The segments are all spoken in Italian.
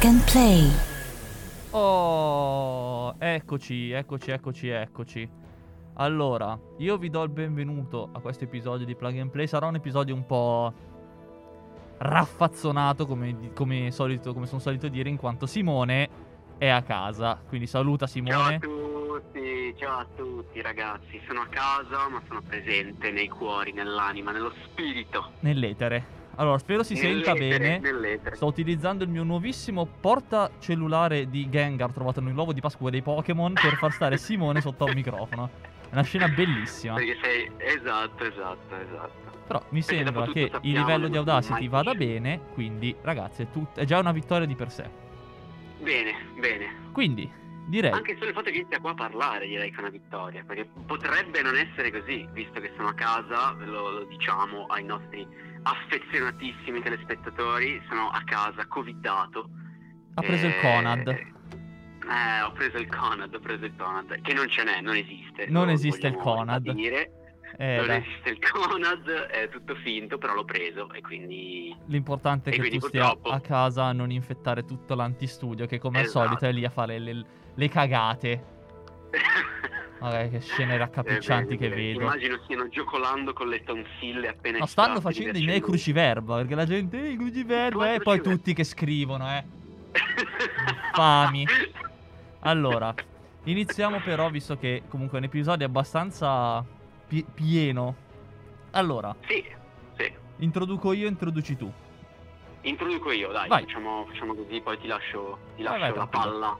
Plug and Play. Oh, eccoci, eccoci, eccoci, eccoci. Allora, io vi do il benvenuto a questo episodio di Plug and Play. Sarà un episodio un po' raffazzonato, come, come solito, come sono solito dire, in quanto Simone è a casa. Quindi saluta Ciao a Simone. tutti, ciao a tutti ragazzi, sono a casa ma sono presente nei cuori, nell'anima, nello spirito. Nell'etere. Allora, spero si senta bene. Sto utilizzando il mio nuovissimo portacellulare di Gengar trovato nell'uovo di Pasqua dei Pokémon per far stare Simone sotto al microfono. È una scena bellissima. Perché sei... Esatto, esatto, esatto. Però mi Perché sembra che il livello di Audacity vada bene, quindi ragazzi è, tut- è già una vittoria di per sé. Bene, bene. Quindi direi... Anche solo il fatto che inizia qua a parlare direi che è una vittoria, perché potrebbe non essere così, visto che sono a casa, lo, lo diciamo ai nostri affezionatissimi telespettatori, sono a casa, covidato. Ha preso il Eh, Conad. Eh, ho preso il Conad, ho preso il Conad, che non ce n'è, non esiste. Non lo esiste il Conad. Dire. Eh, non dai, esiste il Conad, è tutto finto, però l'ho preso e quindi... L'importante è E che tu stia purtroppo- a casa a non infettare tutto l'antistudio che come Esatto. al solito è lì a fare le, le cagate. Vabbè, che scene raccapriccianti Eh, che bene, vedo. Immagino stiano giocolando con le tonsille appena No, stanno facendo i miei cruciverba perché la gente, eh, i cruciverba, Come e poi tutti che scrivono, eh. Infami. Allora, iniziamo però, visto che comunque è un episodio abbastanza pi- pieno. Allora, Sì, sì. introduco io, introduci tu. Introduco io, dai, Vai. facciamo, facciamo così, poi ti lascio, ti Vai, lascio vai, la tranquillo. palla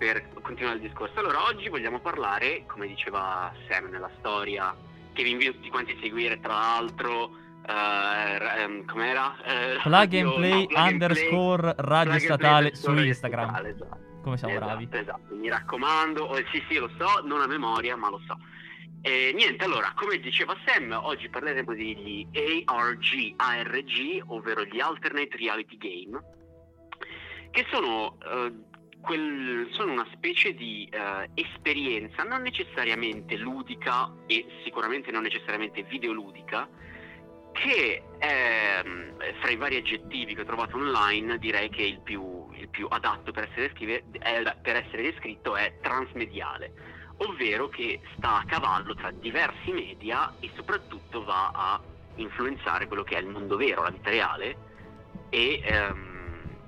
per continuare il discorso. Allora, oggi vogliamo parlare, come diceva Sam nella storia, che vi invito tutti quanti a seguire, tra l'altro, r- ehm, com'era? Eh, Plug and play no, underscore radio statale su Instagram. statale, esatto. Come siamo esatto, bravi. Esatto, mi raccomando, oh, sì sì lo so, non a memoria ma lo so. E niente, allora, come diceva Sam, oggi parleremo degli ARG, ARG, ovvero gli Alternate Reality Game, che sono, eh, quel- sono una specie di eh, esperienza non necessariamente ludica e sicuramente non necessariamente videoludica, che ehm, fra i vari aggettivi che ho trovato online direi che il più, il più adatto per essere, descrive- è- per essere descritto è transmediale, ovvero che sta a cavallo tra diversi media e soprattutto va a influenzare quello che è il mondo vero, la vita reale e ehm,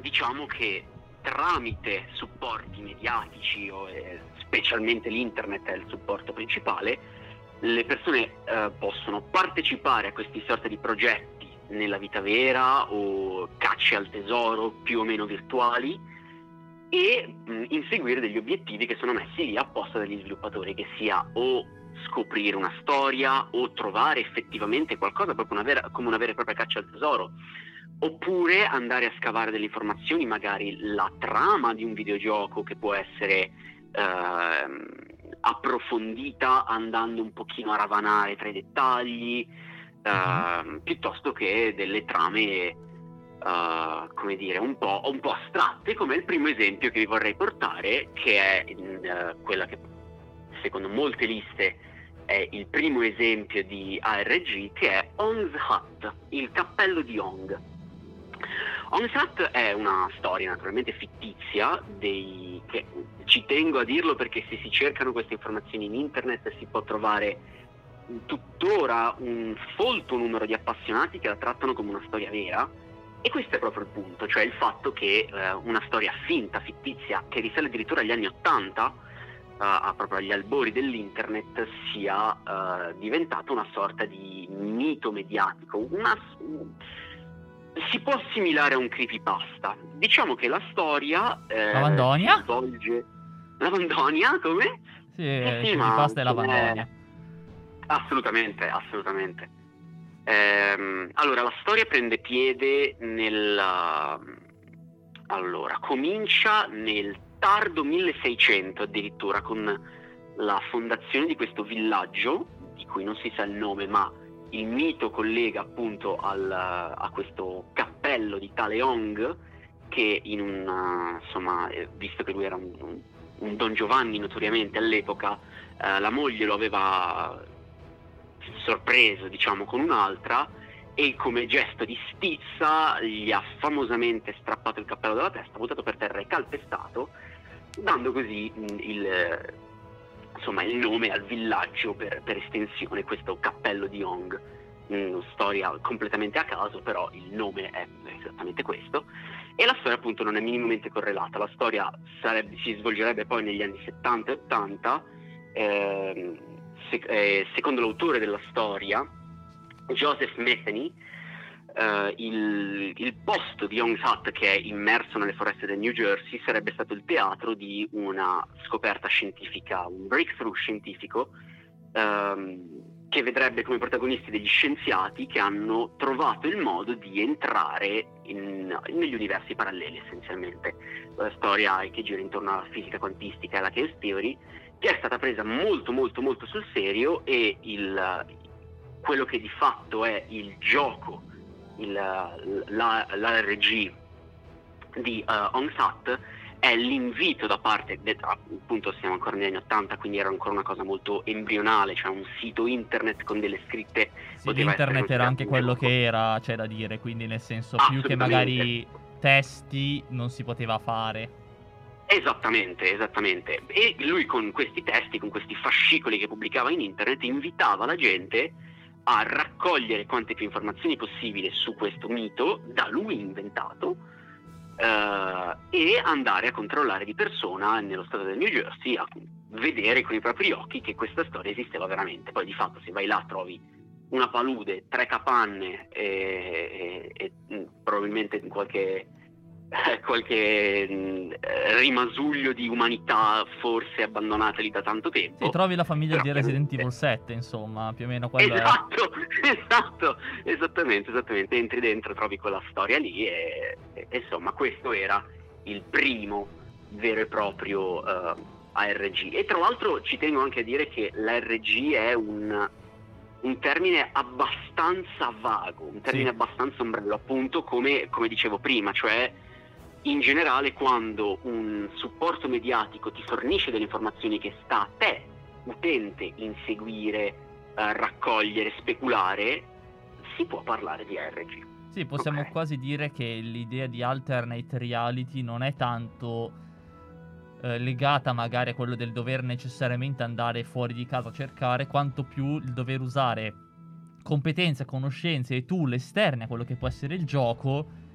diciamo che tramite supporti mediatici o eh, specialmente l'internet è il supporto principale le persone eh, possono partecipare a questi sorti di progetti nella vita vera o cacce al tesoro più o meno virtuali e mh, inseguire degli obiettivi che sono messi lì apposta dagli sviluppatori, che sia o scoprire una storia o trovare effettivamente qualcosa una vera- come una vera e propria caccia al tesoro, oppure andare a scavare delle informazioni, magari la trama di un videogioco che può essere ehm, approfondita andando un pochino a ravanare tra i dettagli, ehm, piuttosto che delle trame, eh, come dire, un po', un po' astratte, come il primo esempio che vi vorrei portare, che è eh, quella che secondo molte liste è il primo esempio di ARG, che è Ong's Hut, il cappello di Ong. Ong's Hut è una storia naturalmente fittizia dei, che ci tengo a dirlo perché se si cercano queste informazioni in internet si può trovare tuttora un folto numero di appassionati che la trattano come una storia vera. E questo è proprio il punto, cioè il fatto che eh, una storia finta, fittizia, che risale addirittura agli anni Ottanta, eh, proprio agli albori dell'internet, sia eh, diventata una sorta di mito mediatico, una, si può assimilare a un creepypasta. Diciamo che la storia eh, Lavandonia? si svolge... Lavandonia, come? Sì, Sì, sì, eh, ma pasta e insomma, lavandonia. Assolutamente, assolutamente. Ehm, allora, la storia prende piede nel... Allora, comincia nel tardo 1600 addirittura con la fondazione di questo villaggio, di cui non si sa il nome, ma il mito collega appunto al- a questo cappello di tale Ong che in un, insomma, eh, visto che lui era un, un- Don Giovanni notoriamente all'epoca, eh, la moglie lo aveva sorpreso, diciamo, con un'altra e come gesto di stizza gli ha famosamente strappato il cappello dalla testa, buttato per terra e calpestato, dando così il, insomma, il nome al villaggio per, per estensione, questo cappello di Ong. Una storia completamente a caso, però il nome è esattamente questo. E la storia appunto non è minimamente correlata, la storia sarebbe, si svolgerebbe poi negli anni 70 e 80, eh, se, eh, secondo l'autore della storia, Joseph Metheny, Uh, il, il, posto di Young's Hut, che è immerso nelle foreste del New Jersey, sarebbe stato il teatro di una scoperta scientifica, un breakthrough scientifico, um, che vedrebbe come protagonisti degli scienziati che hanno trovato il modo di entrare in, negli universi paralleli, essenzialmente. La storia che gira intorno alla fisica quantistica e alla chaos theory, che è stata presa molto molto molto sul serio e il, quello che di fatto è il gioco il, la, l'RG di uh, OnSat è l'invito da parte, appunto siamo ancora negli anni 80, quindi era ancora una cosa molto embrionale, cioè un sito internet con delle scritte. Sì, internet era anche quello che era, c'è da dire, quindi nel senso più che magari testi non si poteva fare. Esattamente, esattamente. E lui con questi testi, con questi fascicoli che pubblicava in internet, invitava la gente a raccogliere quante più informazioni possibile su questo mito da lui inventato eh, e andare a controllare di persona nello stato del New Jersey a vedere con i propri occhi che questa storia esisteva veramente. Poi di fatto se vai là trovi una palude, tre capanne e, e, e mm, probabilmente qualche qualche mh, eh, rimasuglio di umanità forse abbandonata lì da tanto tempo. E trovi la famiglia Però, di Resident Evil 7, insomma, più o meno quello Esatto, esatto, esattamente, esattamente. Entri dentro, trovi quella storia lì e, e insomma questo era il primo vero e proprio uh, ARG. E tra l'altro ci tengo anche a dire che l'ARG è un, un termine abbastanza vago, un termine sì. abbastanza ombrello, appunto come, come dicevo prima, cioè in generale quando un supporto mediatico ti fornisce delle informazioni che sta a te, utente, inseguire, eh, raccogliere, speculare, si può parlare di ARG. Sì, possiamo okay. quasi dire che l'idea di alternate reality non è tanto eh, legata magari a quello del dover necessariamente andare fuori di casa a cercare, quanto più il dover usare competenze, conoscenze e tool esterni a quello che può essere il gioco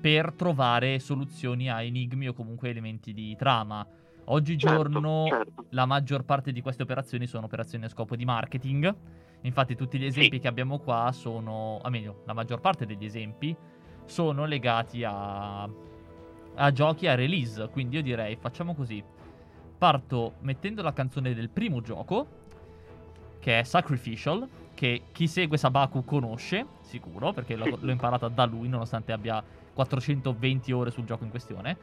per trovare soluzioni a enigmi o comunque elementi di trama. Oggigiorno certo, certo. la maggior parte di queste operazioni sono operazioni a scopo di marketing. Infatti tutti gli esempi sì. che abbiamo qua sono, a meglio, la maggior parte degli esempi sono legati a, a giochi a release. Quindi io direi facciamo così. Parto mettendo la canzone del primo gioco, che è Sacrificial, che chi segue Sabaku conosce, sicuro, perché l'ho, l'ho imparata da lui, nonostante abbia 420 ore sul gioco in questione.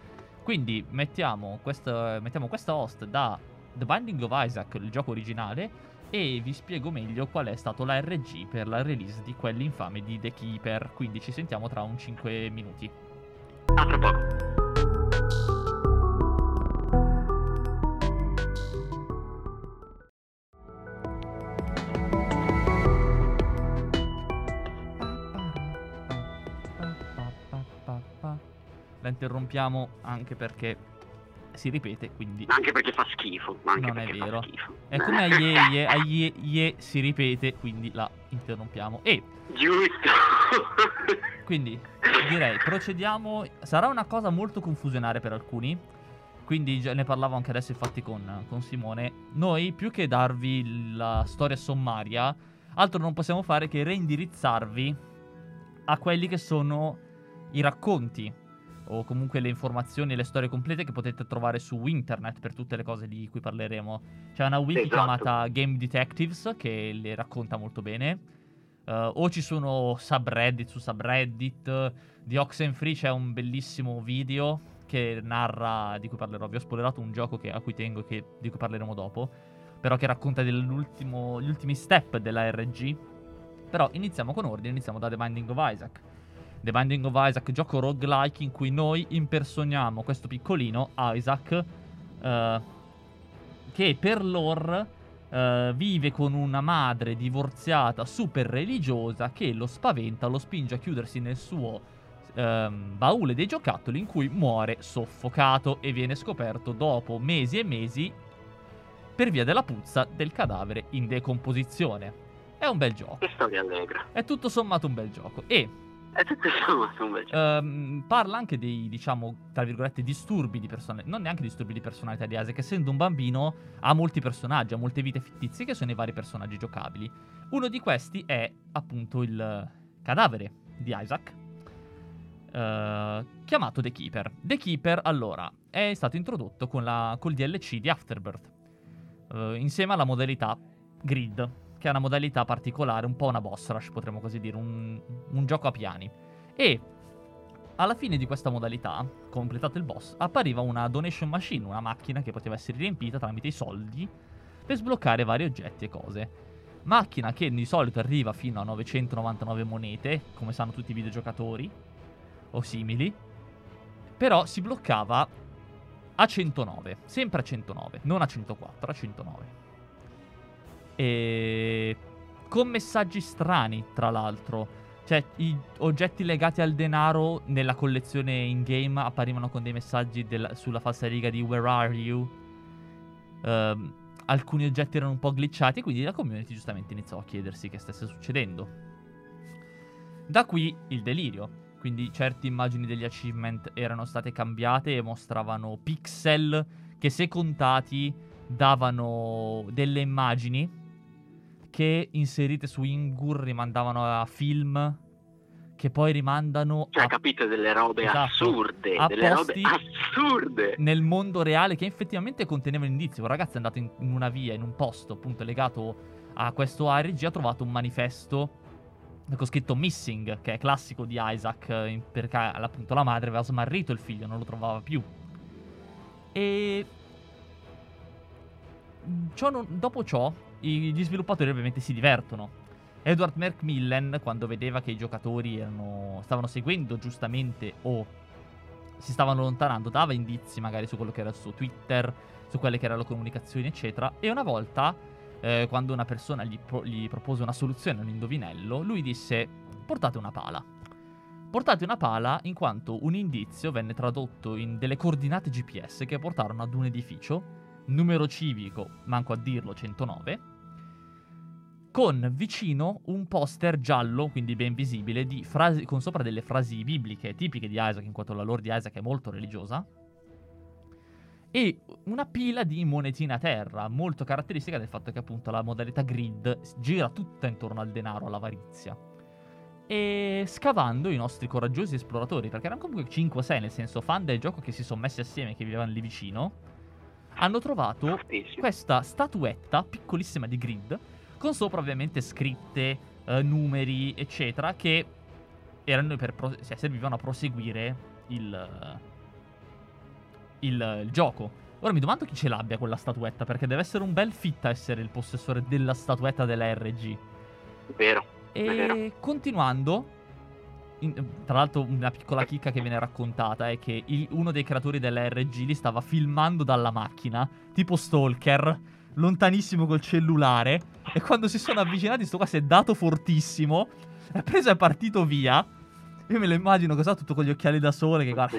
Quindi mettiamo, quest- mettiamo questa host da The Binding of Isaac, il gioco originale, e vi spiego meglio qual è stato l'ARG per la release di quell'infame di The Keeper. Quindi ci sentiamo tra un 5 minuti. A tra poco. Interrompiamo anche perché si ripete, quindi... Anche perché fa schifo. non è vero. È come a Ye, a Ye, Ye si ripete, quindi la interrompiamo. E... Giusto. quindi direi, procediamo. Sarà una cosa molto confusionaria per alcuni. Quindi ne parlavo anche adesso infatti con, con Simone. Noi, più che darvi la storia sommaria, altro non possiamo fare che reindirizzarvi a quelli che sono i racconti o comunque le informazioni e le storie complete che potete trovare su internet per tutte le cose di cui parleremo. C'è una wiki esatto. chiamata Game Detectives che le racconta molto bene. Uh, o ci sono subreddit su subreddit. Di Oxenfree c'è un bellissimo video che narra, di cui parlerò, vi ho spoilerato un gioco che, a cui tengo che, di cui parleremo dopo, però che racconta gli ultimi step della RG. Però iniziamo con ordine, iniziamo da The Binding of Isaac. The Binding of Isaac, gioco roguelike in cui noi impersoniamo questo piccolino, Isaac, uh, che per lore Uh, vive con una madre divorziata super religiosa che lo spaventa, lo spinge a chiudersi nel suo um, baule dei giocattoli in cui muore soffocato e viene scoperto dopo mesi e mesi per via della puzza del cadavere in decomposizione. È un bel gioco. Che storia allegra. È tutto sommato un bel gioco. E è tutto sommato un bel gioco. Um, parla anche dei, diciamo, tra virgolette, disturbi di personalità. Non neanche disturbi di personalità di Isaac. Essendo un bambino, ha molti personaggi, ha molte vite fittizie che sono i vari personaggi giocabili. Uno di questi è appunto il cadavere di Isaac. Uh, chiamato The Keeper. The Keeper, allora, è stato introdotto con la, col DLC di Afterbirth. Uh, insieme alla modalità Grid che è una modalità particolare, un po' una boss rush, potremmo così dire, un, un gioco a piani. E alla fine di questa modalità, completato il boss, appariva una donation machine, una macchina che poteva essere riempita tramite i soldi per sbloccare vari oggetti e cose. Macchina che di solito arriva fino a 999 monete, come sanno tutti i videogiocatori, o simili, però si bloccava a 109, sempre a 109, non a 104, a 109. E con messaggi strani, tra l'altro. Cioè, i oggetti legati al denaro nella collezione in-game apparivano con dei messaggi del, sulla falsa riga di Where are you? Uh, alcuni oggetti erano un po' glitchati, quindi la community giustamente iniziò a chiedersi che stesse succedendo. Da qui il delirio. Quindi certe immagini degli achievement erano state cambiate e mostravano pixel che se contati davano delle immagini che inserite su Ingur rimandavano a film che poi rimandano cioè a... capite delle robe esatto, assurde delle robe assurde. nel mondo reale che effettivamente contenevano indizi un ragazzo è andato in, in, una via in un posto appunto legato a questo ARG ha trovato un manifesto con scritto missing che è classico di Isaac perché appunto la madre aveva smarrito il figlio non lo trovava più. E ciò non... dopo ciò gli sviluppatori ovviamente si divertono. Edward Macmillan, quando vedeva che i giocatori erano, stavano seguendo giustamente o si stavano allontanando, dava indizi magari su quello che era il suo Twitter, su quelle che erano le comunicazioni, eccetera. E una volta, eh, quando una persona gli, pro- gli propose una soluzione, un indovinello, lui disse: Portate una pala. Portate una pala in quanto un indizio venne tradotto in delle coordinate GPS che portarono ad un edificio numero civico, manco a dirlo, 109, con vicino un poster giallo, quindi ben visibile, frasi, con sopra delle frasi bibliche tipiche di Isaac, in quanto la lore di Isaac è molto religiosa, e una pila di monetine a terra, molto caratteristica del fatto che appunto la modalità grid gira tutta intorno al denaro, all'avarizia. E scavando i nostri coraggiosi esploratori, perché erano comunque 5-6, nel senso fan del gioco che si sono messi assieme, che vivevano lì vicino, hanno trovato questa statuetta piccolissima di grid, con sopra ovviamente scritte, eh, numeri, eccetera, che erano per pro- cioè, servivano a proseguire il, il, il gioco. Ora mi domando chi ce l'abbia quella statuetta, perché deve essere un bel fit a essere il possessore della statuetta della RG. Vero. E vero. continuando, in, tra l'altro, una piccola chicca che viene raccontata è che il, uno dei creatori dell'RG li stava filmando dalla macchina, tipo Stalker, lontanissimo col cellulare. E quando si sono avvicinati, sto qua si è dato fortissimo. È preso e è partito via. Io me lo immagino cos'ha tutto con gli occhiali da sole che guarda.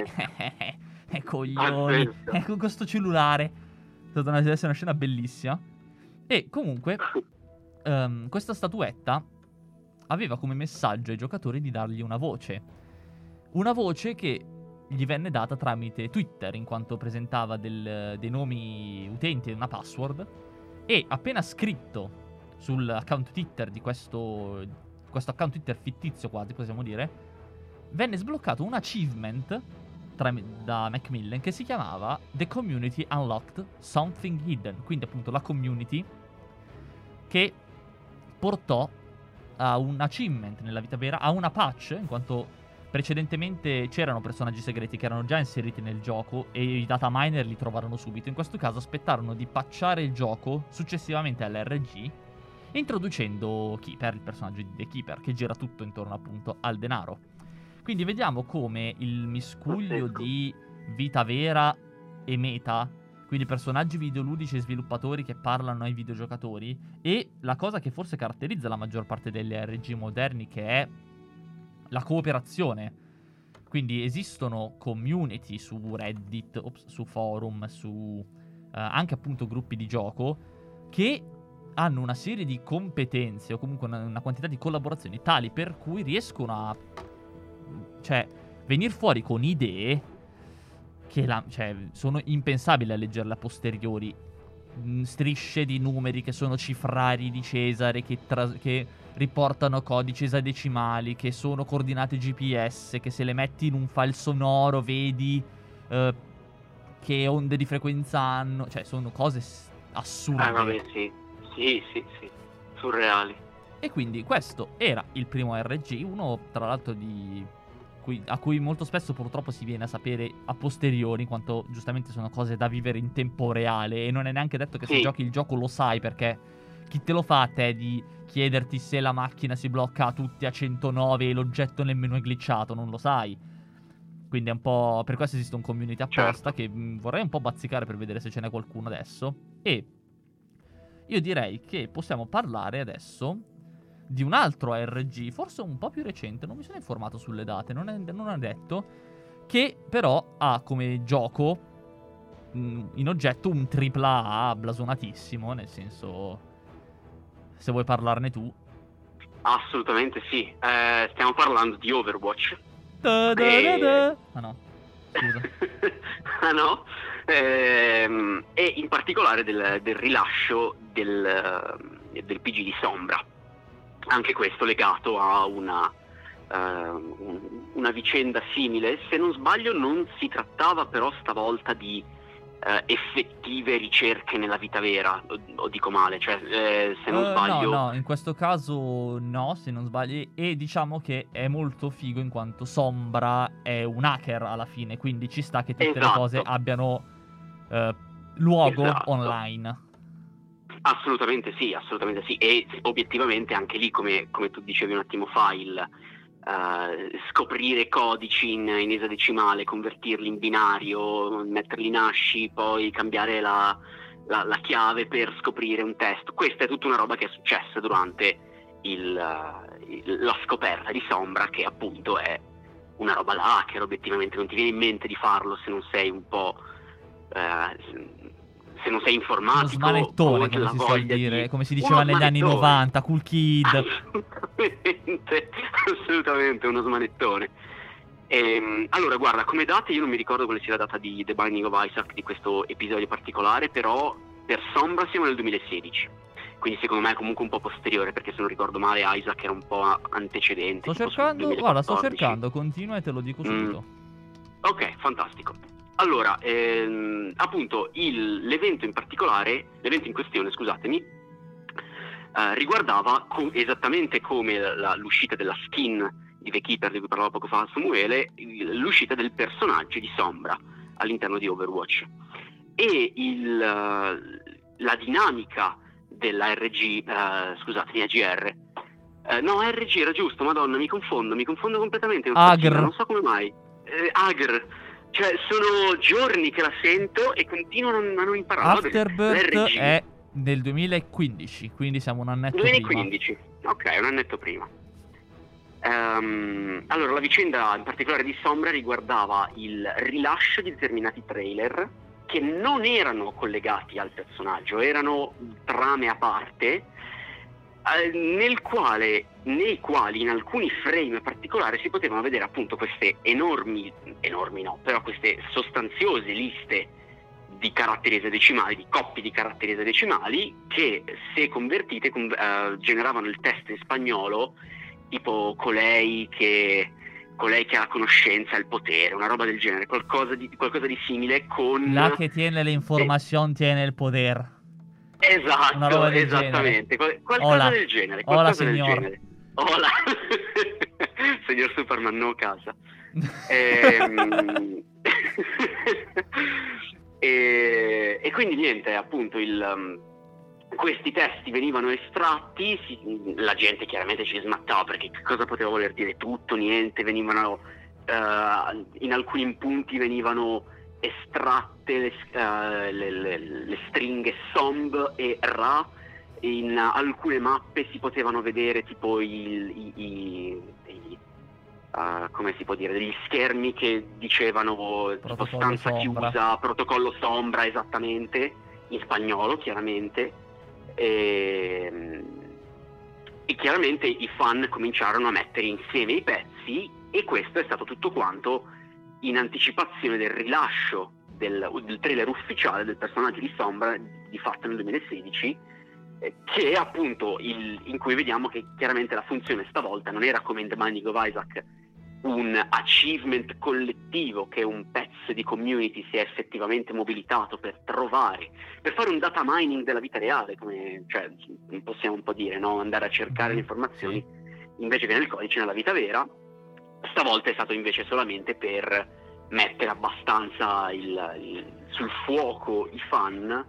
Eh, coglioni. Eh, con questo cellulare. È stata una, una scena bellissima. E comunque, um, questa statuetta aveva come messaggio ai giocatori di dargli una voce. Una voce che gli venne data tramite Twitter, in quanto presentava del, dei nomi utenti e una password. E appena scritto sull'account Twitter di questo, questo account Twitter fittizio, quasi possiamo dire, venne sbloccato un achievement tra, da Macmillan che si chiamava The Community Unlocked Something Hidden. Quindi, appunto, la community che portò a un achievement nella vita vera, a una patch, in quanto precedentemente c'erano personaggi segreti che erano già inseriti nel gioco e i data miner li trovarono subito. In questo caso aspettarono di patchare il gioco successivamente all'RG, introducendo Keeper, il personaggio di The Keeper, che gira tutto intorno appunto al denaro. Quindi vediamo come il miscuglio di vita vera e meta quindi personaggi videoludici e sviluppatori che parlano ai videogiocatori e la cosa che forse caratterizza la maggior parte degli RPG moderni che è la cooperazione. Quindi esistono community su Reddit, su forum, su uh, anche appunto gruppi di gioco che hanno una serie di competenze o comunque una, una quantità di collaborazioni tali per cui riescono a cioè venire fuori con idee che la, cioè, sono impensabili a leggerle a posteriori. Mm, strisce di numeri che sono cifrari di Cesare, che, tra- che riportano codici esadecimali, che sono coordinate GPS, che se le metti in un file sonoro vedi uh, che onde di frequenza hanno. Cioè, sono cose assurde. Ah, vabbè, sì. Sì, sì, sì. Surreali. E quindi questo era il primo RG, uno tra l'altro di cui, a cui molto spesso purtroppo si viene a sapere a posteriori, in quanto giustamente sono cose da vivere in tempo reale e non è neanche detto che se giochi il gioco lo sai perché chi te lo fa a te di chiederti se la macchina si blocca a tutti a 109 e l'oggetto nemmeno è glitchato, non lo sai. Quindi è un po'. Per questo esiste un community apposta certo. che mh, vorrei un po' bazzicare per vedere se ce n'è qualcuno adesso. E io direi che possiamo parlare adesso di un altro ARG, forse un po' più recente, non mi sono informato sulle date, non è, non è detto, che però ha come gioco mm, in oggetto un AAA blasonatissimo, nel senso, se vuoi parlarne tu. Assolutamente sì, eh, stiamo parlando di Overwatch. Da, da, e... da, ah no, scusa. ah no? Eh, e in particolare del, del rilascio del, del PG di Sombra anche questo legato a una, uh, una vicenda simile. Se non sbaglio non si trattava però stavolta di uh, effettive ricerche nella vita vera, o, o dico male, cioè eh, se non uh, sbaglio... No, no, in questo caso no, se non sbaglio, e diciamo che è molto figo in quanto Sombra è un hacker alla fine, quindi ci sta che tutte esatto. le cose abbiano luogo esatto. online. Assolutamente sì, assolutamente sì. E obiettivamente anche lì, come, come tu dicevi un attimo fa, il uh, scoprire codici in, in, esadecimale, convertirli in binario, metterli in asci, poi cambiare la, la, la, chiave per scoprire un testo. Questa è tutta una roba che è successa durante il, uh, la scoperta di Sombra, che appunto è una roba da hacker, obiettivamente non ti viene in mente di farlo se non sei un po'... Uh, se non sei informatico. Uno smanettone, come si suol dire, di... come si diceva negli anni 90, cool kid. Assolutamente, assolutamente uno smanettone. Ehm, allora, guarda, come date io non mi ricordo quale sia la data di The Binding of Isaac di questo episodio particolare, però per Sombra siamo nel 2016. Quindi secondo me è comunque un po' posteriore, perché se non ricordo male Isaac era un po' antecedente. Sto cercando, guarda, sto cercando, continua e te lo dico subito. Mm. Ok, fantastico. Allora, ehm, appunto, il, l'evento in particolare, l'evento in questione, scusatemi, eh, riguardava co- esattamente come la, l'uscita della skin di The Keeper di cui parlava poco fa Samuele, l'uscita del personaggio di Sombra all'interno di Overwatch. E il, la dinamica della RG, eh, scusatemi, AGR, eh, no, RG era giusto, madonna, mi confondo, mi confondo completamente. Non. So non so come mai. Eh, Agr cioè, sono giorni che la sento e continuano a non imparare. Afterbirth è del 2015, quindi siamo un annetto 2015. prima. ok, un annetto prima. Um, allora, la vicenda in particolare di Sombra riguardava il rilascio di determinati trailer che non erano collegati al personaggio, erano trame a parte nel quale, nei quali in alcuni frame particolari si potevano vedere appunto queste enormi, enormi no, però queste sostanziose liste di caratteri esadecimali, di coppie di caratteri esadecimali che se convertite con, uh, generavano il testo in spagnolo tipo colei che, colei che ha la conoscenza il potere, una roba del genere, qualcosa di, qualcosa di simile con... La che tiene le informazioni eh, tiene il potere. Esatto, esattamente. Qual- qualcosa Hola. del genere. Qualcosa Hola, del genere. Hola. signor Superman, no casa. ehm... e... e, quindi niente, appunto, il, um, questi testi venivano estratti, si... la gente chiaramente ci smattava perché cosa poteva voler dire tutto, niente, venivano uh, in alcuni punti venivano estratte le, uh, le, le, le, stringhe SOMB e RA. In alcune mappe si potevano vedere tipo i, i, i, i uh, come si può dire, degli schermi che dicevano tipo stanza sombra. chiusa, protocollo sombra esattamente, in spagnolo chiaramente. E, ehm, e chiaramente i fan cominciarono a mettere insieme i pezzi e questo è stato tutto quanto in anticipazione del rilascio del, del trailer ufficiale del personaggio di Sombra di fatto nel 2016 eh, che è appunto il, in cui vediamo che chiaramente la funzione stavolta non era come in The Binding of Isaac un achievement collettivo che un pezzo di community si è effettivamente mobilitato per trovare, per fare un data mining della vita reale, come cioè, possiamo un po' dire, no? andare a cercare le informazioni invece che nel codice, nella vita vera. Stavolta è stato invece solamente per mettere abbastanza il, il, sul fuoco i fan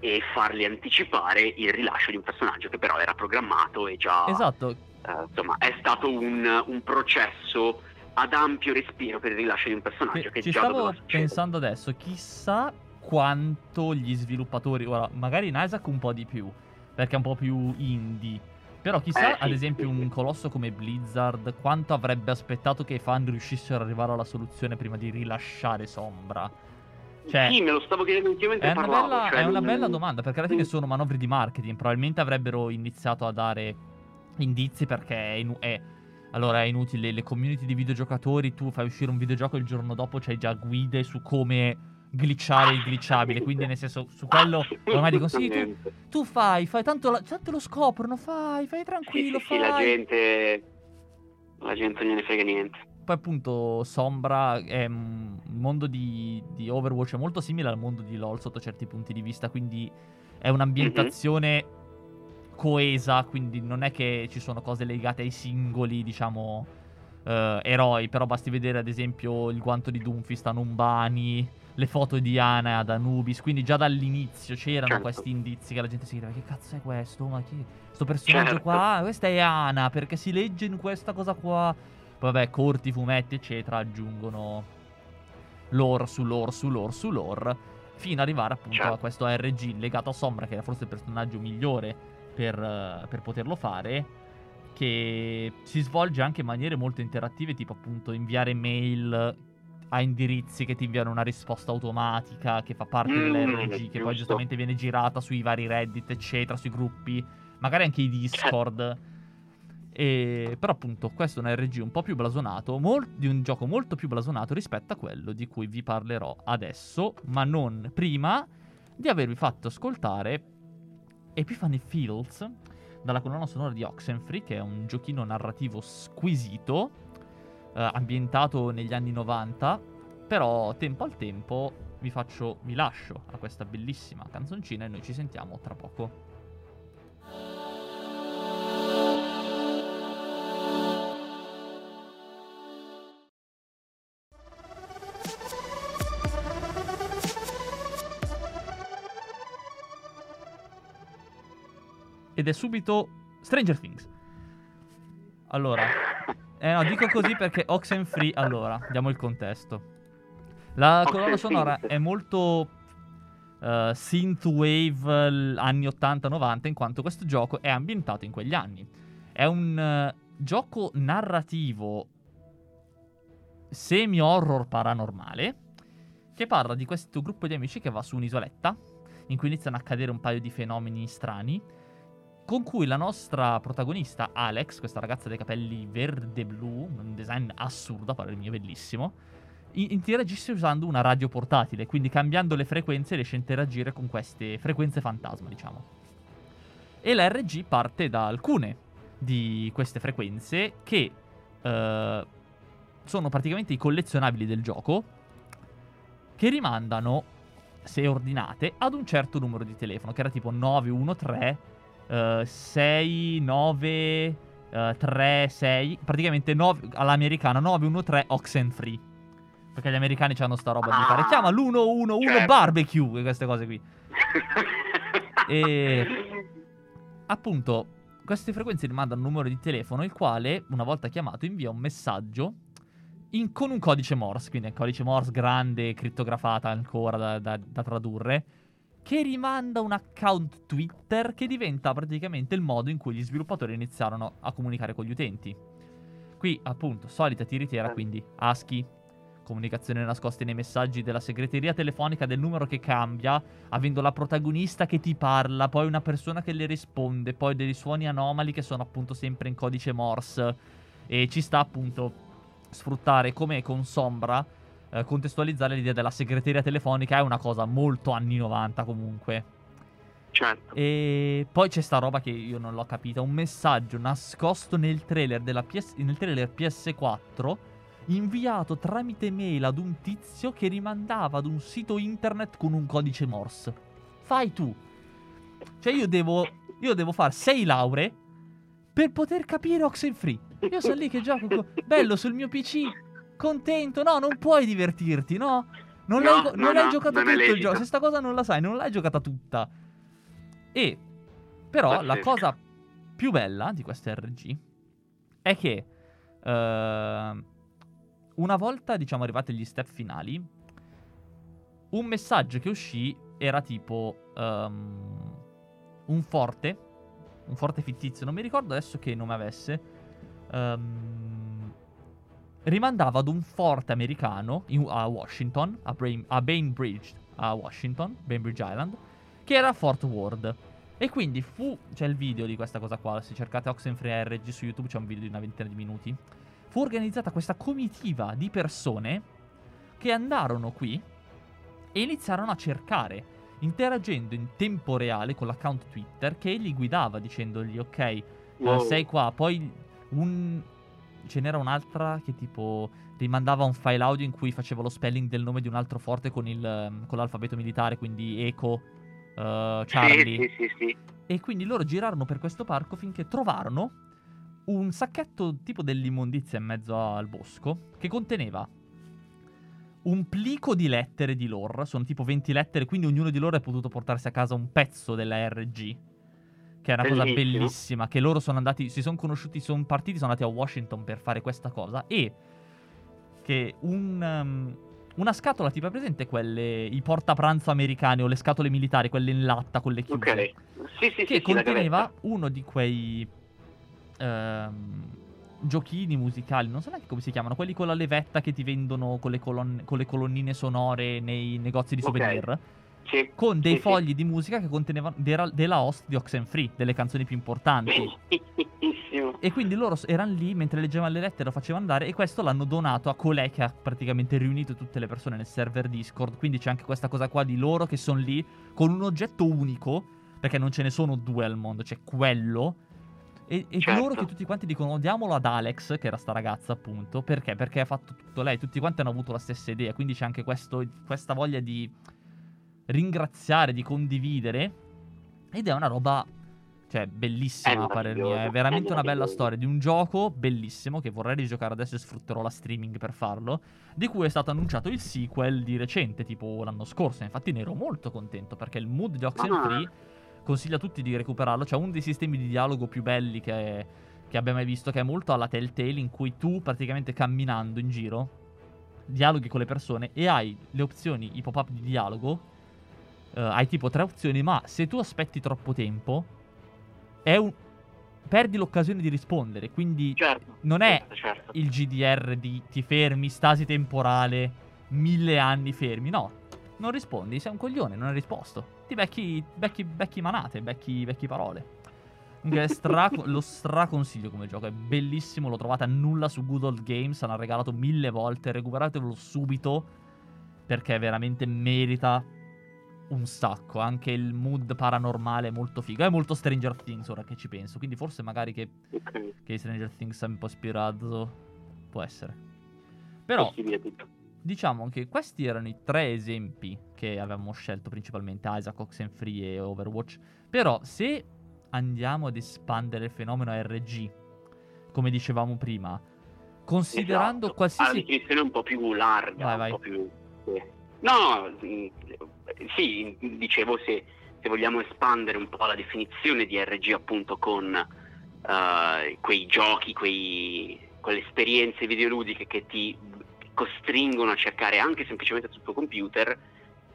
e farli anticipare il rilascio di un personaggio che però era programmato e già esatto. eh, insomma, è stato un, un, processo ad ampio respiro per il rilascio di un personaggio che, che ci già stavo pensando adesso, chissà quanto gli sviluppatori, ora magari in Isaac un po' di più, perché è un po' più indie, però chissà, eh, sì, ad esempio, sì, un colosso come Blizzard, quanto avrebbe aspettato che i fan riuscissero ad arrivare alla soluzione prima di rilasciare Sombra. Cioè, sì, me lo stavo chiedendo anche mentre è una, bella, cioè, è una bella domanda, perché alla fine sono manovre di marketing. Probabilmente avrebbero iniziato a dare indizi perché è, inu- è, allora è inutile. Le community di videogiocatori, tu fai uscire un videogioco e il giorno dopo c'hai già guide su come glitchare il glitchabile. Quindi, nel senso, su quello ormai dico: Sì, tu, tu fai, fai, tanto, la, tanto, lo scoprono, fai, fai tranquillo. Sì, sì, fai. sì, la gente. La gente non ne frega niente. Poi, appunto, Sombra è un mondo di, di Overwatch, è molto simile al mondo di LoL sotto certi punti di vista. Quindi è un'ambientazione. Mm-hmm coesa, quindi non è che ci sono cose legate ai singoli, diciamo, uh, eroi, però basti vedere ad esempio il guanto di Doomfist a Numbani, le foto di Ana ad Anubis, quindi già dall'inizio c'erano certo. questi indizi che la gente si chiedeva che cazzo è questo? Ma chi? Sto personaggio certo. qua? Questa è Ana, perché si legge in questa cosa qua? Poi vabbè, corti, fumetti, eccetera, aggiungono lore su lore su lore su lore, fino ad arrivare appunto certo. a questo RG legato a Sombra, che era forse il personaggio migliore per, per poterlo fare che si svolge anche in maniere molto interattive, tipo appunto inviare mail a indirizzi che ti inviano una risposta automatica che fa parte mm, dell'RG, che giusto. poi giustamente viene girata sui vari Reddit, eccetera, sui gruppi, magari anche i Discord. E, però appunto questo è un RG un po' più blasonato, mol- di un gioco molto più blasonato rispetto a quello di cui vi parlerò adesso, ma non prima di avervi fatto ascoltare Epiphany Fields dalla colonna sonora di Oxenfree, che è un giochino narrativo squisito, eh, ambientato negli anni 90, però tempo al tempo vi faccio, vi lascio a questa bellissima canzoncina e noi ci sentiamo tra poco. ed è subito Stranger Things. Allora, eh no, dico così perché Oxenfree, allora, diamo il contesto. La colonna sonora è molto uh, synthwave anni 80-90 in quanto questo gioco è ambientato in quegli anni. È un uh, gioco narrativo semi-horror paranormale che parla di questo gruppo di amici che va su un'isoletta in cui iniziano a accadere un paio di fenomeni strani con cui la nostra protagonista, Alex, questa ragazza dai capelli verde-blu, un design assurdo, a parere mio, bellissimo, interagisce usando una radio portatile, quindi cambiando le frequenze riesce a interagire con queste frequenze fantasma, diciamo. E la RG parte da alcune di queste frequenze che uh, sono praticamente i collezionabili del gioco, che rimandano, se ordinate, ad un certo numero di telefono, che era tipo 913 6, 9, uh, 3, 6, praticamente 9, all'americana 913 Oxenfree. Perché gli americani hanno sta roba ah, di fare. Chiama l'111 certo. barbecue e queste cose qui. e appunto, queste frequenze rimandano un numero di telefono, il quale, una volta chiamato, invia un messaggio in, con un codice Morse, quindi un codice Morse grande, crittografata ancora da, da, da tradurre, che rimanda un account Twitter che diventa praticamente il modo in cui gli sviluppatori iniziarono a comunicare con gli utenti. Qui, appunto, solita tiritiera, quindi ASCII, comunicazione nascoste nei messaggi della segreteria telefonica del numero che cambia, avendo la protagonista che ti parla, poi una persona che le risponde, poi dei suoni anomali che sono appunto sempre in codice Morse e ci sta appunto sfruttare come con Sombra eh, contestualizzare l'idea della segreteria telefonica è una cosa molto anni 90 comunque. Certo. E poi c'è sta roba che io non l'ho capita, un messaggio nascosto nel trailer, della PS- nel trailer PS4 inviato tramite mail ad un tizio che rimandava ad un sito internet con un codice Morse. Fai tu. Cioè io devo, io devo fare 6 lauree per poter capire Oxenfree. Io sono lì che gioco co- bello sul mio PC, contento. No, non puoi divertirti, no? Non, No, l'hai, no, non l'hai no, giocato tutto il gioco. Se sta cosa non la sai, non l'hai giocata tutta. E però la Pazzesco. cosa più bella di questo RG è che eh, una volta, diciamo, arrivati agli step finali, un messaggio che uscì era tipo ehm, un forte, un forte fittizio, non mi ricordo adesso che nome avesse, ehm, rimandava ad un forte americano in- a Washington, a, Brain- a Bainbridge, a Washington, Bainbridge Island, che era Fort Worth. E quindi fu, c'è il video di questa cosa qua, se cercate Oxenfree RG su YouTube c'è un video di una ventina di minuti, fu organizzata questa comitiva di persone che andarono qui e iniziarono a cercare, interagendo in tempo reale con l'account Twitter che li guidava dicendogli ok, eh, Wow. sei qua, poi un... ce n'era un'altra che tipo rimandava un file audio in cui faceva lo spelling del nome di un altro forte con, il, ehm, con l'alfabeto militare, quindi Eco, eh, Charlie. Sì, sì, sì. E quindi loro girarono per questo parco finché trovarono un sacchetto tipo dell'immondizia in mezzo al bosco che conteneva un plico di lettere di lore, sono tipo 20 lettere, quindi ognuno di loro è potuto portarsi a casa un pezzo della RG, che è una cosa Bellissimo. bellissima, che loro sono andati, si sono conosciuti, sono partiti, sono andati a Washington per fare questa cosa e che un... um, una scatola tipo è presente quelle, i portapranzo americani o le scatole militari, quelle in latta con le chiuse Ok. Sì, sì, che sì, conteneva uno di quei ehm, giochini musicali, non so neanche come si chiamano, quelli con la levetta che ti vendono con le, colonne- con le colonnine sonore nei negozi di souvenir, Sì. con dei Sì, sì. fogli di musica che contenevano dera- della host di Oxenfree, delle canzoni più importanti. E quindi loro erano lì mentre leggevano le lettere, lo facevano andare e questo l'hanno donato a colei che ha praticamente riunito tutte le persone nel server Discord. Quindi c'è anche questa cosa qua di loro che sono lì con un oggetto unico, perché non ce ne sono due al mondo, c'è quello. E, e Certo. loro che tutti quanti dicono diamolo ad Alex, che era sta ragazza appunto, perché? Perché ha fatto tutto lei, tutti quanti hanno avuto la stessa idea, quindi c'è anche questo- questa voglia di ringraziare, di condividere. Ed è una roba, cioè, bellissima a parer mio. È veramente è una bella storia di un gioco bellissimo che vorrei rigiocare adesso e sfrutterò la streaming per farlo. Di cui è stato annunciato il sequel di recente, tipo l'anno scorso. Infatti ne ero molto contento perché il mood di Oxenfree consiglio a tutti di recuperarlo. C'è uno dei sistemi di dialogo più belli che, che abbia mai visto, che è molto alla Telltale, in cui tu praticamente camminando in giro dialoghi con le persone e hai le opzioni, i pop-up di dialogo. Eh, hai tipo tre opzioni, ma se tu aspetti troppo tempo, è un... perdi l'occasione di rispondere. Quindi Certo. non è certo, certo. il GDR di ti fermi, stasi temporale, mille anni fermi. No, non rispondi, sei un coglione, non hai risposto. Ti becchi, becchi, becchi manate, becchi, becchi parole. Stra- lo straconsiglio come gioco, è bellissimo, lo trovate a nulla su Good Old Games, l'hanno regalato mille volte, recuperatevelo subito perché veramente merita un sacco, anche il mood paranormale è molto figo, è molto Stranger Things ora che ci penso, quindi forse magari che Ok. che Stranger Things è un po' ispirato. Può essere. Però diciamo che questi erano i tre esempi che avevamo scelto principalmente Isaac, Oxenfree e Overwatch. Però se andiamo ad espandere il fenomeno RG, come dicevamo prima, considerando Esatto. Ha la qualsiasi... definizione un po' più larga, Vai, un vai. po' più... sì. No, mm, sì, dicevo se, se vogliamo espandere un po' la definizione di RG appunto con eh, quei giochi, quei, quelle esperienze videoludiche che ti costringono a cercare anche semplicemente sul tuo computer,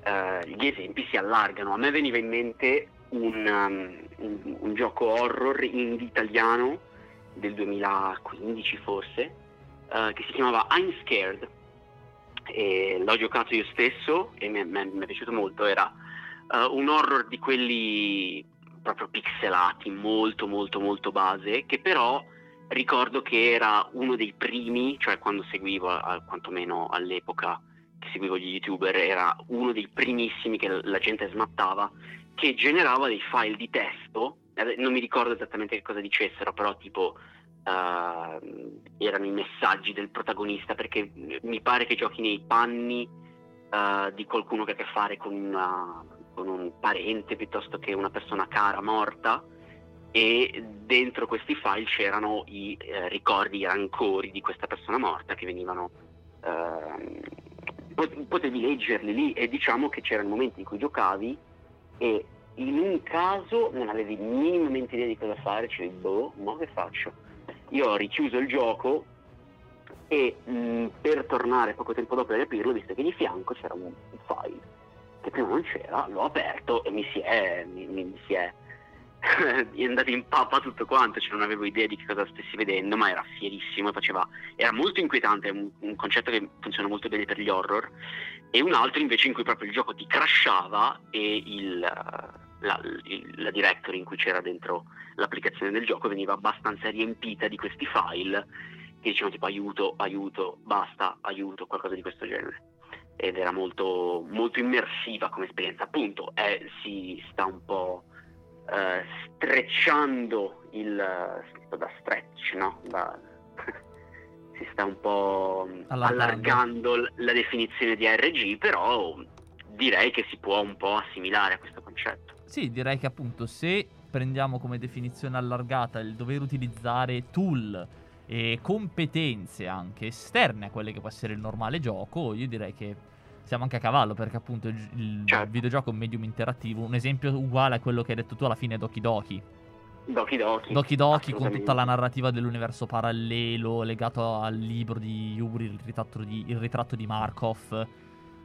eh, gli esempi si allargano. A me veniva in mente un, um, un, un gioco horror in italiano del 2015 forse, uh, che si chiamava I'm Scared. E l'ho giocato io stesso e mi, mi, mi è piaciuto molto. Era uh, un horror di quelli proprio pixelati, molto molto molto base, che però ricordo che era uno dei primi, cioè quando seguivo, quantomeno all'epoca che seguivo gli youtuber, era uno dei primissimi che la gente smattava, che generava dei file di testo, non mi ricordo esattamente che cosa dicessero, però tipo uh, erano i messaggi del protagonista, perché mi pare che giochi nei panni uh, di qualcuno che ha a che fare con, una, con un parente piuttosto che una persona cara morta e dentro questi file c'erano i eh, ricordi, i rancori di questa persona morta che venivano eh, potevi leggerli lì e diciamo che c'erano momenti in cui giocavi e in un caso non avevi minimamente idea di cosa fare, cioè boh, ma che faccio? Io ho richiuso il gioco e mh, per tornare poco tempo dopo a riaprirlo, visto che di fianco c'era un file che prima non c'era, l'ho aperto e mi si è, mi, mi si è è andato in pappa tutto quanto, cioè non avevo idea di che cosa stessi vedendo, ma era fierissimo faceva, era molto inquietante, un, un, concetto che funziona molto bene per gli horror, e un altro invece in cui proprio il gioco ti crashava e il, la, la directory in cui c'era dentro l'applicazione del gioco veniva abbastanza riempita di questi file che dicevano tipo aiuto, aiuto, basta, aiuto, qualcosa di questo genere. Ed era molto, molto immersiva come esperienza, appunto, è, si sta un po' uh, strecciando il da stretch, no? Da, si sta un po' allargando. allargando la definizione di ARG, però direi che si può un po' assimilare a questo concetto. Sì, direi che appunto se prendiamo come definizione allargata il dover utilizzare tool e competenze anche esterne a quelle che può essere il normale gioco, io direi che siamo anche a cavallo perché appunto il, il certo. videogioco è un medium interattivo. Un esempio uguale a quello che hai detto tu alla fine è Doki Doki. Doki Doki. Doki Doki con tutta la narrativa dell'universo parallelo legato al libro di Yuri, il ritratto di, il ritratto di Markov,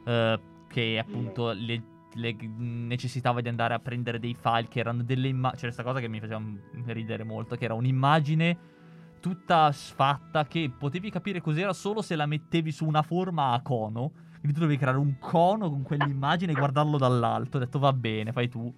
eh, che appunto mm. le, le, necessitava di andare a prendere dei file che erano delle immagini. C'è questa cosa che mi faceva ridere molto, che era un'immagine tutta sfatta che potevi capire cos'era solo se la mettevi su una forma a cono quindi tu dovevi creare un cono con quell'immagine e guardarlo dall'alto. Ho detto va bene, fai tu.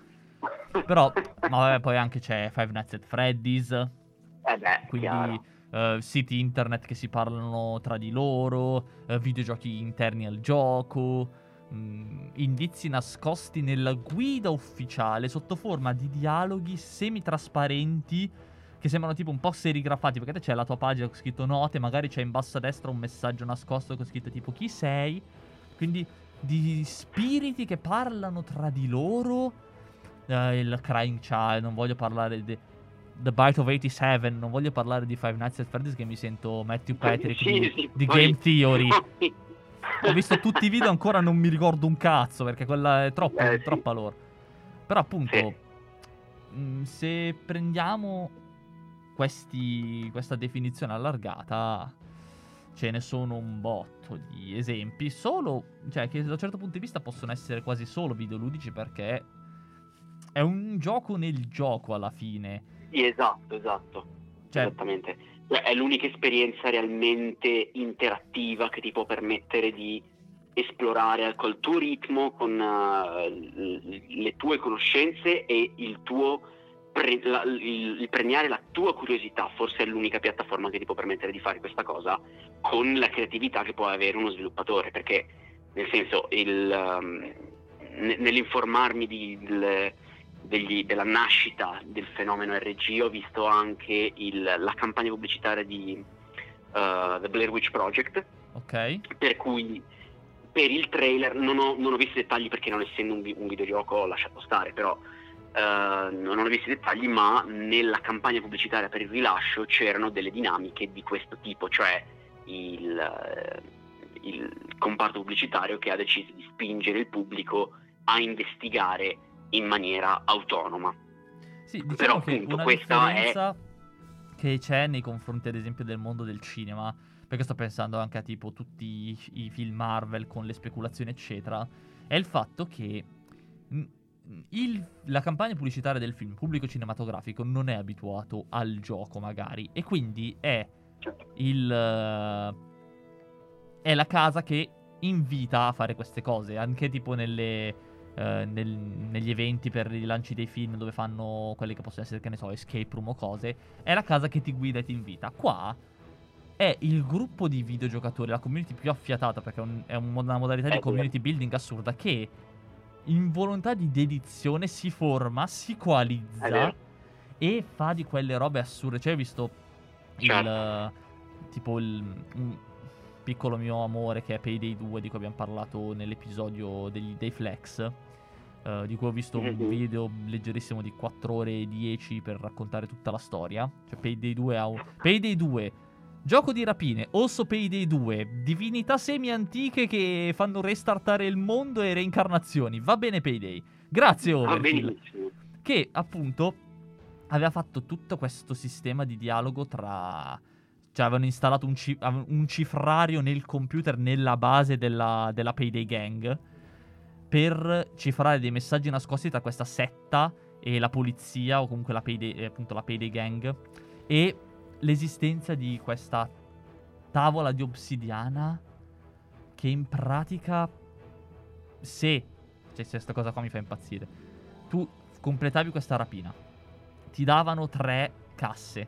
Però, ma vabbè, poi anche c'è Five Nights at Freddy's. Eh beh, quindi uh, siti internet che si parlano tra di loro, uh, videogiochi interni al gioco, mh, mm, indizi nascosti nella guida ufficiale sotto forma di dialoghi semi-trasparenti che sembrano tipo un po' serigrafati, perché c'è la tua pagina con scritto note, magari c'è in basso a destra un messaggio nascosto con scritto tipo chi sei, quindi di spiriti che parlano tra di loro. Uh, il Crying Child, non voglio parlare di The Bite of 87, non voglio parlare di Five Nights at Freddy's che mi sento Matthew Patrick di, di Game Theory. Ho visto tutti i video ancora non mi ricordo un cazzo perché quella è troppo, eh, sì. troppa lore. Però appunto, mh, mm, se prendiamo questi, questa definizione allargata, ce ne sono un botto di esempi, solo, cioè che da un certo punto di vista possono essere quasi solo videoludici perché è un gioco nel gioco alla fine. Sì, esatto, esatto. Cioè, Esattamente. Cioè, è l'unica esperienza realmente interattiva che ti può permettere di esplorare col tuo ritmo, con uh, le tue conoscenze e il tuo pre- la, il, il, premiare la tua curiosità. Forse è l'unica piattaforma che ti può permettere di fare questa cosa con la creatività che può avere uno sviluppatore, perché nel senso il, um, nell'informarmi di, del, degli, della nascita del fenomeno RG ho visto anche il, la campagna pubblicitaria di uh, The Blair Witch Project, okay. per cui per il trailer non ho, non ho visto i dettagli perché non essendo un, un videogioco ho lasciato stare, però Uh, non ho visto i dettagli, ma nella campagna pubblicitaria per il rilascio c'erano delle dinamiche di questo tipo, cioè il, il comparto pubblicitario che ha deciso di spingere il pubblico a investigare in maniera autonoma. Sì, diciamo Però appunto questa è che c'è nei confronti ad esempio del mondo del cinema perché sto pensando anche a tipo tutti i, i film Marvel con le speculazioni, eccetera, è il fatto che il, la campagna pubblicitaria del film pubblico cinematografico non è abituato al gioco, magari, e quindi è il. Uh, è la casa che invita a fare queste cose, anche tipo nelle. Uh, nel, negli eventi per i lanci dei film dove fanno quelli che possono essere, che ne so, escape room o cose, è la casa che ti guida e ti invita. Qua è il gruppo di videogiocatori, la community più affiatata, perché è, un, è un, una modalità di community building assurda che in volontà di dedizione si forma, si coalizza e fa di quelle robe assurde. Cioè, hai visto certo. il tipo il un piccolo mio amore che è Payday 2 di cui abbiamo parlato nell'episodio degli, dei Flex. Uh, di cui ho visto un video leggerissimo di 4 ore e 10 per raccontare tutta la storia. Cioè, Payday 2 ha un. Payday 2 Gioco di rapine, Osso Payday 2, divinità semi-antiche che fanno restartare il mondo e reincarnazioni. Va bene Payday. Grazie Overkill. Che appunto aveva fatto tutto questo sistema di dialogo tra... Cioè avevano installato un, ci... un cifrario nel computer nella base della, della Payday Gang per cifrare dei messaggi nascosti tra questa setta e la polizia o comunque la Payday, appunto la Payday Gang. E l'esistenza di questa tavola di obsidiana che in pratica se cioè se questa cosa qua mi fa impazzire tu completavi questa rapina ti davano tre casse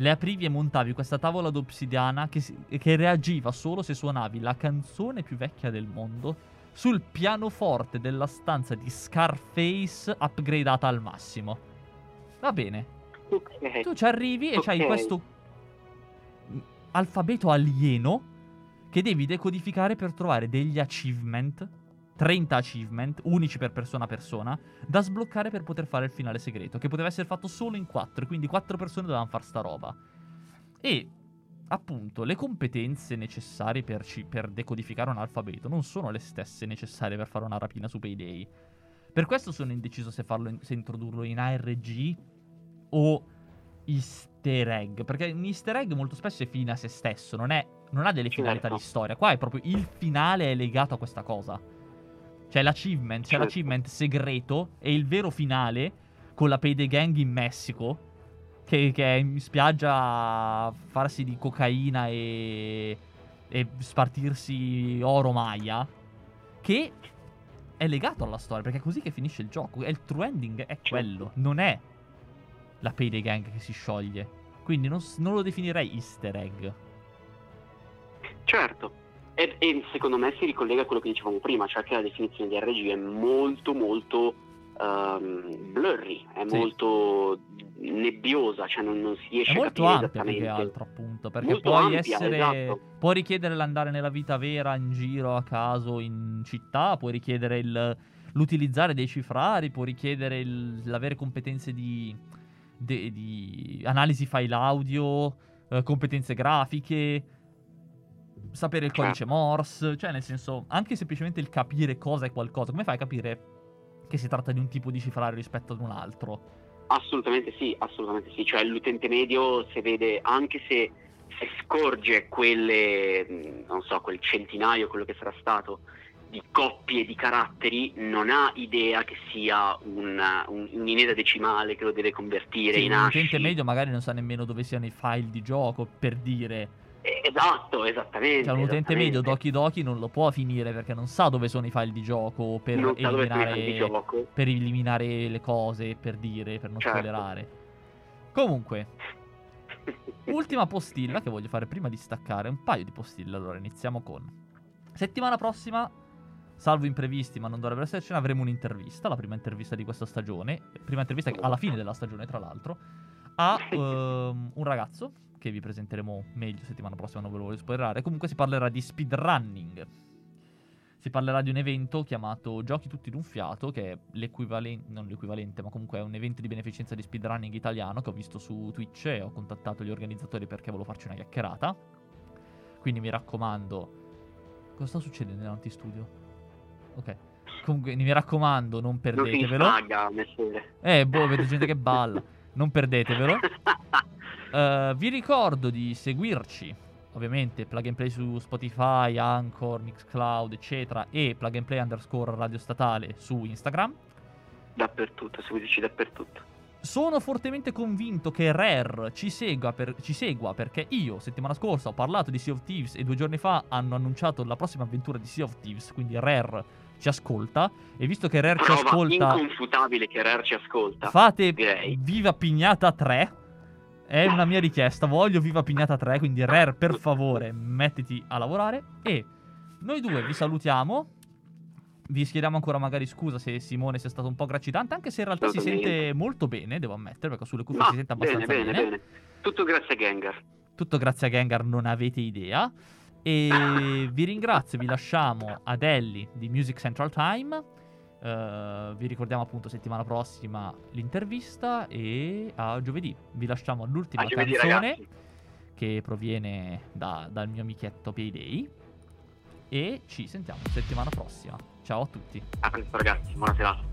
le aprivi e montavi questa tavola d'obsidiana che, che reagiva solo se suonavi la canzone più vecchia del mondo sul pianoforte della stanza di Scarface upgradata al massimo va bene Okay. Tu ci arrivi e okay. c'hai questo alfabeto alieno che devi decodificare per trovare degli achievement, 30 achievement, unici per persona a persona, da sbloccare per poter fare il finale segreto, che poteva essere fatto solo in 4, quindi 4 persone dovevano fare sta roba. E appunto le competenze necessarie per, ci- per decodificare un alfabeto non sono le stesse necessarie per fare una rapina su Payday. Per questo sono indeciso se, farlo in- se introdurlo in ARG o easter egg. Perché un easter egg molto spesso è fine a se stesso, non, è, non ha delle finalità certo. di storia. Qua è proprio il finale è legato a questa cosa. C'è l'achievement, c'è l'achievement segreto e il vero finale con la Payday Gang in Messico. Che, che, è in spiaggia a farsi di cocaina e, e spartirsi oro maia. Che è legato alla storia, perché è così che finisce il gioco. E il true ending è certo. quello, non è la Payday Gang che si scioglie. Quindi non, non lo definirei easter egg. Certo, e, e, secondo me si ricollega a quello che dicevamo prima, cioè che la definizione di RG è molto molto um, blurry, è sì. molto nebbiosa, cioè non, non si riesce a capire ampia esattamente. più che altro appunto, perché molto puoi ampia, essere esatto. puoi richiedere l'andare nella vita vera in giro a caso in città, puoi richiedere il, l'utilizzare dei cifrari, puoi richiedere il, l'avere competenze di de- di analisi file audio, eh, competenze grafiche, sapere il codice certo. Morse, cioè nel senso, anche semplicemente il capire cosa è qualcosa, come fai a capire che si tratta di un tipo di cifrario rispetto ad un altro? Assolutamente sì, assolutamente sì, cioè l'utente medio se vede, anche se, se scorge quelle, non so, quel centinaio, quello che sarà stato, di coppie di caratteri non ha idea che sia una, un, un'ineda decimale che lo deve convertire sì, in asci. Un utente medio magari non sa nemmeno dove siano i file di gioco, per dire. Esatto, esattamente. Cioè un utente medio Doki Doki non lo può finire perché non sa dove sono i file di gioco per, eliminare, gioco. per eliminare le cose, per dire, per non certo. spoilerare. Comunque, ultima postilla che voglio fare prima di staccare, un paio di postille. Allora, iniziamo con... Settimana prossima salvo imprevisti, ma non dovrebbe essercene, avremo un'intervista, la prima intervista di questa stagione, prima intervista alla fine della stagione, tra l'altro, a um, un ragazzo che vi presenteremo meglio settimana prossima, non ve lo voglio spoilerare. Comunque si parlerà di speedrunning. Si parlerà di un evento chiamato Giochi tutti d'un fiato, che è l'equivalente, non l'equivalente, ma comunque è un evento di beneficenza di speedrunning italiano che ho visto su Twitch e ho contattato gli organizzatori perché volevo farci una chiacchierata. Quindi mi raccomando, cosa sta succedendo nell'antistudio? Ok. Comunque, mi raccomando, non perdetevelo. Non paga, eh, boh, vedo gente che balla. Non perdetevelo. Uh, vi ricordo di seguirci ovviamente plug and play su Spotify, Anchor, Mixcloud, eccetera, e plug and play underscore radio statale su Instagram. Dappertutto, seguiteci dappertutto. Sono fortemente convinto che Rare ci segua, per, ci segua, perché io settimana scorsa ho parlato di Sea of Thieves e due giorni fa hanno annunciato la prossima avventura di Sea of Thieves, quindi Rare ci ascolta e visto che Rare Prova ci ascolta inconfutabile che Rare ci ascolta. fate direi. Viva Pignata 3 è una mia richiesta, voglio Viva Pignata 3, quindi Rare per favore mettiti a lavorare e noi due vi salutiamo. Vi chiediamo ancora magari scusa se Simone sia stato un po' gracidante, anche se in realtà si sente molto bene, devo ammettere, perché sulle cuffie Ma si sente bene, abbastanza bene, bene. Tutto grazie a Gengar. tutto grazie a Gengar, non avete idea. E vi ringrazio, vi lasciamo ad Ellie di Music Central Time. Eh, vi ricordiamo appunto settimana prossima l'intervista e a giovedì. Vi lasciamo all'ultima A giovedì canzone ragazzi. che proviene da- dal mio amichetto Payday. E ci sentiamo settimana prossima. Ciao a tutti. A presto ragazzi, buona serata.